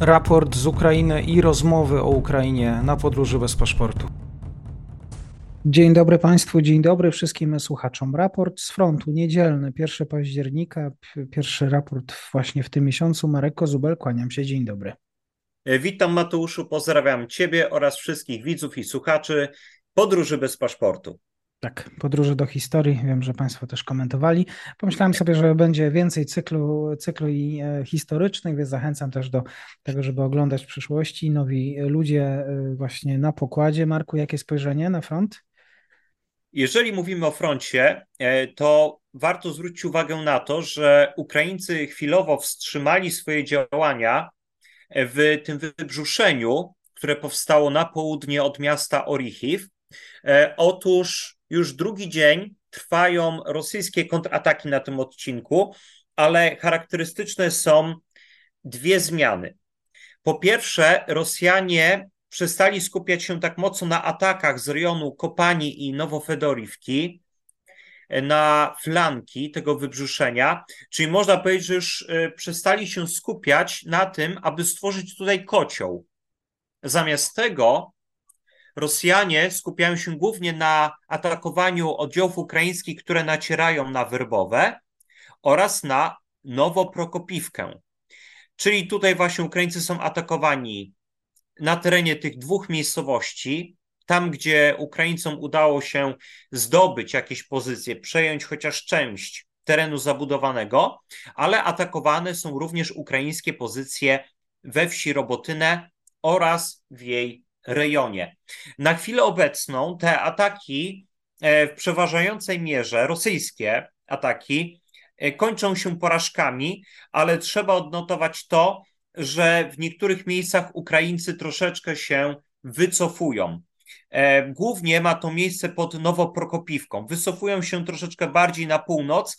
raport z Ukrainy i rozmowy o Ukrainie na podróży bez paszportu. Dzień dobry Państwu, dzień dobry wszystkim słuchaczom. Raport z frontu, niedzielny, 1 października, pierwszy raport właśnie w tym miesiącu. Marek Kozubel, kłaniam się, dzień dobry. E, witam Mateuszu, pozdrawiam Ciebie oraz wszystkich widzów i słuchaczy podróży bez paszportu. Tak, podróże do historii, wiem, że Państwo też komentowali. Pomyślałem sobie, że będzie więcej cyklu, cyklu i e, historycznych, więc zachęcam też do tego, żeby oglądać w przyszłości. Nowi ludzie e, właśnie na pokładzie. Marku, jakie spojrzenie na front? Jeżeli mówimy o froncie, e, to warto zwrócić uwagę na to, że Ukraińcy chwilowo wstrzymali swoje działania w tym wybrzuszeniu, które powstało na południe od miasta Orichiv. Otóż już drugi dzień trwają rosyjskie kontrataki na tym odcinku, ale charakterystyczne są dwie zmiany. Po pierwsze, Rosjanie przestali skupiać się tak mocno na atakach z rejonu Kopani i Nowofedorivki, na flanki tego wybrzuszenia, czyli można powiedzieć, że już y, przestali się skupiać na tym, aby stworzyć tutaj kocioł. Zamiast tego Rosjanie skupiają się głównie na atakowaniu oddziałów ukraińskich, które nacierają na Wyrbowe oraz na Nowoprokopiwkę. Czyli tutaj właśnie Ukraińcy są atakowani na terenie tych dwóch miejscowości, tam gdzie Ukraińcom udało się zdobyć jakieś pozycje, przejąć chociaż część terenu zabudowanego, ale atakowane są również ukraińskie pozycje we wsi Robotynę oraz w jej rejonie. Na chwilę obecną te ataki e, w przeważającej mierze, rosyjskie ataki, e, kończą się porażkami, ale trzeba odnotować to, że w niektórych miejscach Ukraińcy troszeczkę się wycofują. E, głównie ma to miejsce pod Nowoprokopiwką. Wycofują się troszeczkę bardziej na północ,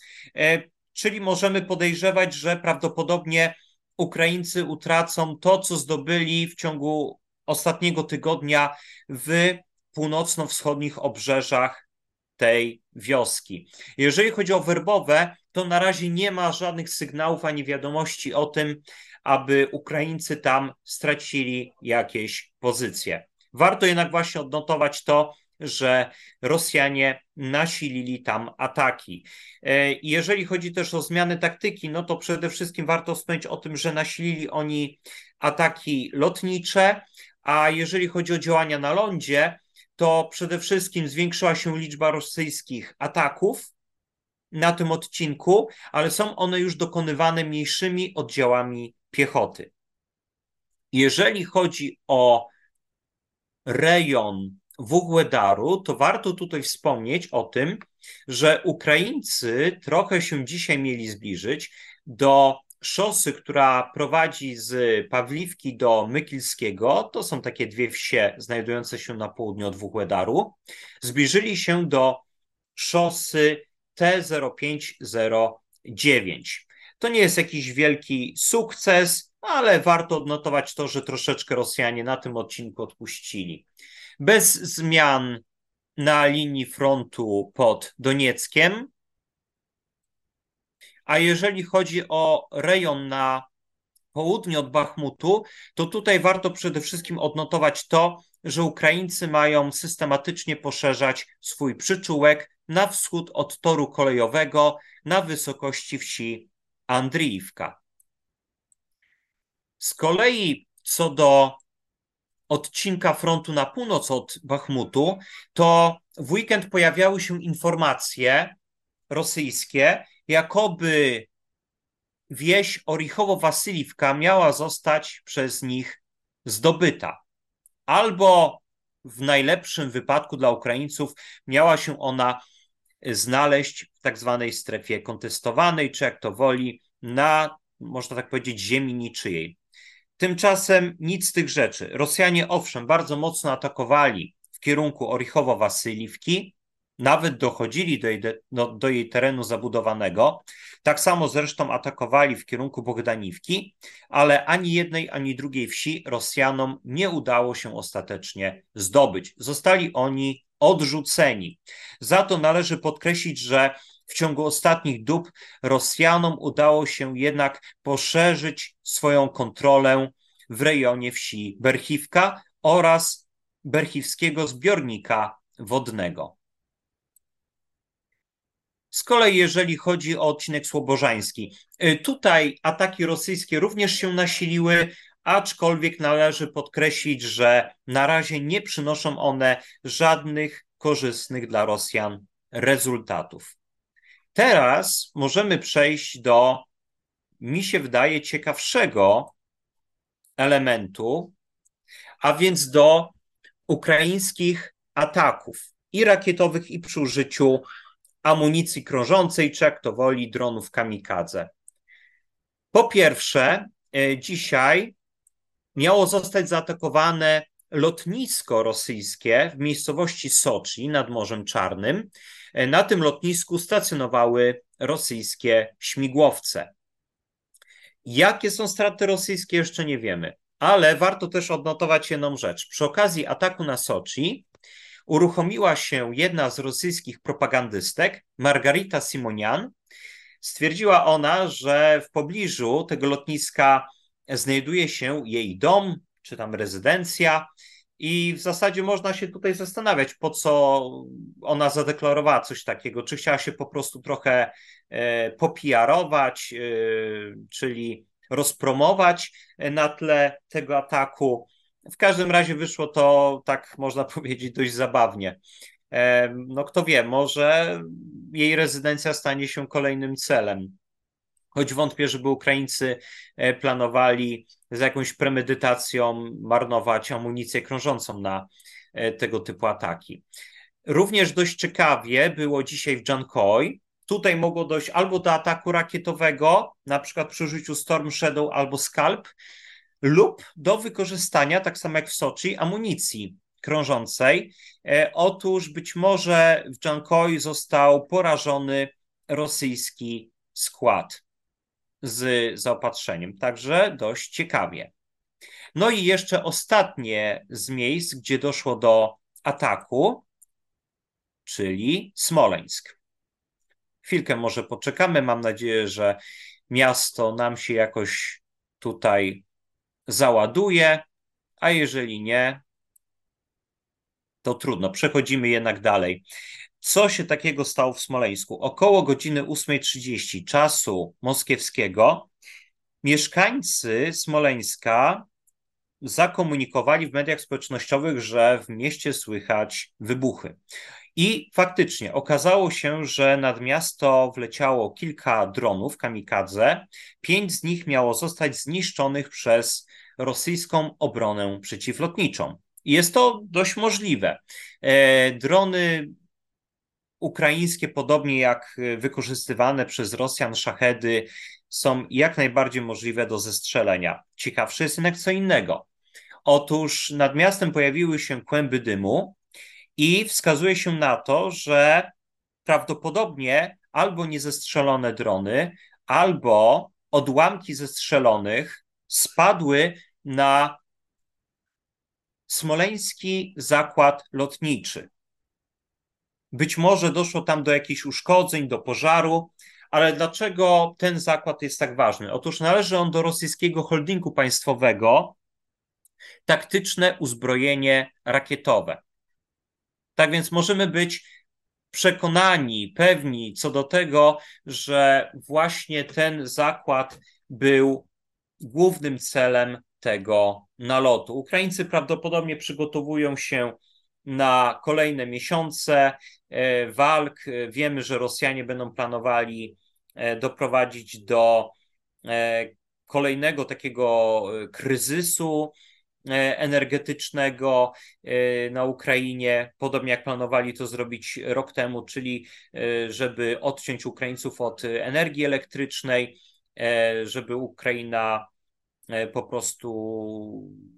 czyli możemy podejrzewać, że prawdopodobnie Ukraińcy utracą to, co zdobyli w ciągu ostatniego tygodnia w północno-wschodnich obrzeżach tej wioski. Jeżeli chodzi o werbowe, to na razie nie ma żadnych sygnałów ani wiadomości o tym, aby Ukraińcy tam stracili jakieś pozycje. Warto jednak właśnie odnotować to, że Rosjanie nasilili tam ataki. E, jeżeli chodzi też o zmiany taktyki, no to przede wszystkim warto wspomnieć o tym, że nasilili oni ataki lotnicze, a jeżeli chodzi o działania na lądzie, to przede wszystkim zwiększyła się liczba rosyjskich ataków na tym odcinku, ale są one już dokonywane mniejszymi oddziałami piechoty. Jeżeli chodzi o rejon Wugłedaru, to warto tutaj wspomnieć o tym, że Ukraińcy trochę się dzisiaj mieli zbliżyć do szosy, która prowadzi z Pawliwki do Mykilskiego, to są takie dwie wsie znajdujące się na południu od Wuchłedaru, zbliżyli się do szosy T0509. To nie jest jakiś wielki sukces, ale warto odnotować to, że troszeczkę Rosjanie na tym odcinku odpuścili. Bez zmian na linii frontu pod Donieckiem, a jeżeli chodzi o rejon na południe od Bachmutu, to tutaj warto przede wszystkim odnotować to, że Ukraińcy mają systematycznie poszerzać swój przyczółek na wschód od toru kolejowego na wysokości wsi Andriivka. Z kolei co do odcinka frontu na północ od Bachmutu, to w weekend pojawiały się informacje rosyjskie, jakoby wieś Orichowo-Wasyliwka miała zostać przez nich zdobyta. Albo w najlepszym wypadku dla Ukraińców miała się ona znaleźć w tak zwanej strefie kontestowanej, czy jak to woli, na, można tak powiedzieć, ziemi niczyjej. Tymczasem nic z tych rzeczy. Rosjanie, owszem, bardzo mocno atakowali w kierunku Orichowo-Wasyliwki, nawet dochodzili do jej, do, do jej terenu zabudowanego. Tak samo zresztą atakowali w kierunku Bogdaniwki, ale ani jednej, ani drugiej wsi Rosjanom nie udało się ostatecznie zdobyć. Zostali oni odrzuceni. Za to należy podkreślić, że w ciągu ostatnich dób Rosjanom udało się jednak poszerzyć swoją kontrolę w rejonie wsi Berchiwka oraz Berchiwskiego zbiornika wodnego. Z kolei, jeżeli chodzi o odcinek Słobożański, y, tutaj ataki rosyjskie również się nasiliły, aczkolwiek należy podkreślić, że na razie nie przynoszą one żadnych korzystnych dla Rosjan rezultatów. Teraz możemy przejść do, mi się wydaje, ciekawszego elementu, a więc do ukraińskich ataków i rakietowych, i przy użyciu amunicji krążącej, czy jak to woli, dronów kamikadze. Po pierwsze, e, dzisiaj miało zostać zaatakowane lotnisko rosyjskie w miejscowości Soczi nad Morzem Czarnym. E, na tym lotnisku stacjonowały rosyjskie śmigłowce. Jakie są straty rosyjskie, jeszcze nie wiemy, ale warto też odnotować jedną rzecz. Przy okazji ataku na Soczi uruchomiła się jedna z rosyjskich propagandystek, Margarita Simonian. Stwierdziła ona, że w pobliżu tego lotniska znajduje się jej dom, czy tam rezydencja, i w zasadzie można się tutaj zastanawiać, po co ona zadeklarowała coś takiego. Czy chciała się po prostu trochę e, popijarować, e, czyli rozpromować na tle tego ataku. W każdym razie wyszło to, tak można powiedzieć, dość zabawnie. No kto wie, może jej rezydencja stanie się kolejnym celem. Choć wątpię, żeby Ukraińcy e, planowali z jakąś premedytacją marnować amunicję krążącą na e, tego typu ataki. Również dość ciekawie było dzisiaj w Jankoi. Tutaj mogło dojść albo do ataku rakietowego, na przykład przy użyciu Storm Shadow albo Scalp, lub do wykorzystania, tak samo jak w Soczi, amunicji krążącej. E, otóż być może w Jankoi został porażony rosyjski skład z zaopatrzeniem, także dość ciekawie. No i jeszcze ostatnie z miejsc, gdzie doszło do ataku, czyli Smoleńsk. Chwilkę może poczekamy. Mam nadzieję, że miasto nam się jakoś tutaj załaduje, a jeżeli nie, to trudno. Przechodzimy jednak dalej. Co się takiego stało w Smoleńsku? Około godziny 8.30 czasu moskiewskiego mieszkańcy Smoleńska zakomunikowali w mediach społecznościowych, że w mieście słychać wybuchy. I faktycznie okazało się, że nad miasto wleciało kilka dronów kamikadze. Pięć z nich miało zostać zniszczonych przez rosyjską obronę przeciwlotniczą. Jest to dość możliwe. E, drony ukraińskie, podobnie jak wykorzystywane przez Rosjan szachedy, są jak najbardziej możliwe do zestrzelenia. Ciekawsze jest jednak co innego. Otóż nad miastem pojawiły się kłęby dymu i wskazuje się na to, że prawdopodobnie albo niezestrzelone drony, albo odłamki zestrzelonych spadły na smoleński zakład lotniczy. Być może doszło tam do jakichś uszkodzeń, do pożaru, ale dlaczego ten zakład jest tak ważny? Otóż należy on do rosyjskiego holdingu państwowego taktyczne uzbrojenie rakietowe. Tak więc możemy być przekonani, pewni co do tego, że właśnie ten zakład był głównym celem tego nalotu. Ukraińcy prawdopodobnie przygotowują się na kolejne miesiące e, walk. Wiemy, że Rosjanie będą planowali e, doprowadzić do e, kolejnego takiego kryzysu energetycznego na Ukrainie, podobnie jak planowali to zrobić rok temu, czyli żeby odciąć Ukraińców od energii elektrycznej, żeby Ukraina po prostu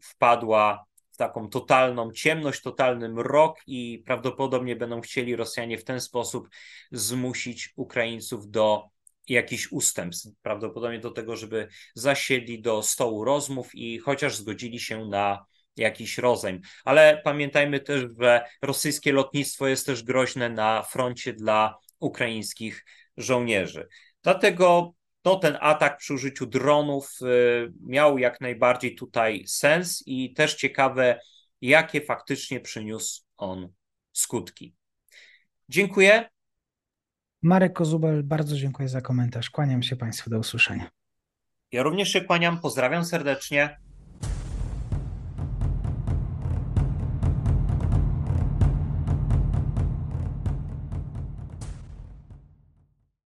wpadła w taką totalną ciemność, totalny mrok i prawdopodobnie będą chcieli Rosjanie w ten sposób zmusić Ukraińców do jakichś ustępstw, prawdopodobnie do tego, żeby zasiedli do stołu rozmów i chociaż zgodzili się na jakiś rozejm. Ale pamiętajmy też, że rosyjskie lotnictwo jest też groźne na froncie dla ukraińskich żołnierzy. Dlatego to ten atak przy użyciu dronów y, miał jak najbardziej tutaj sens i też ciekawe, jakie faktycznie przyniósł on skutki. Dziękuję. Marek Kozubel, bardzo dziękuję za komentarz. Kłaniam się Państwu, do usłyszenia. Ja również się kłaniam, pozdrawiam serdecznie.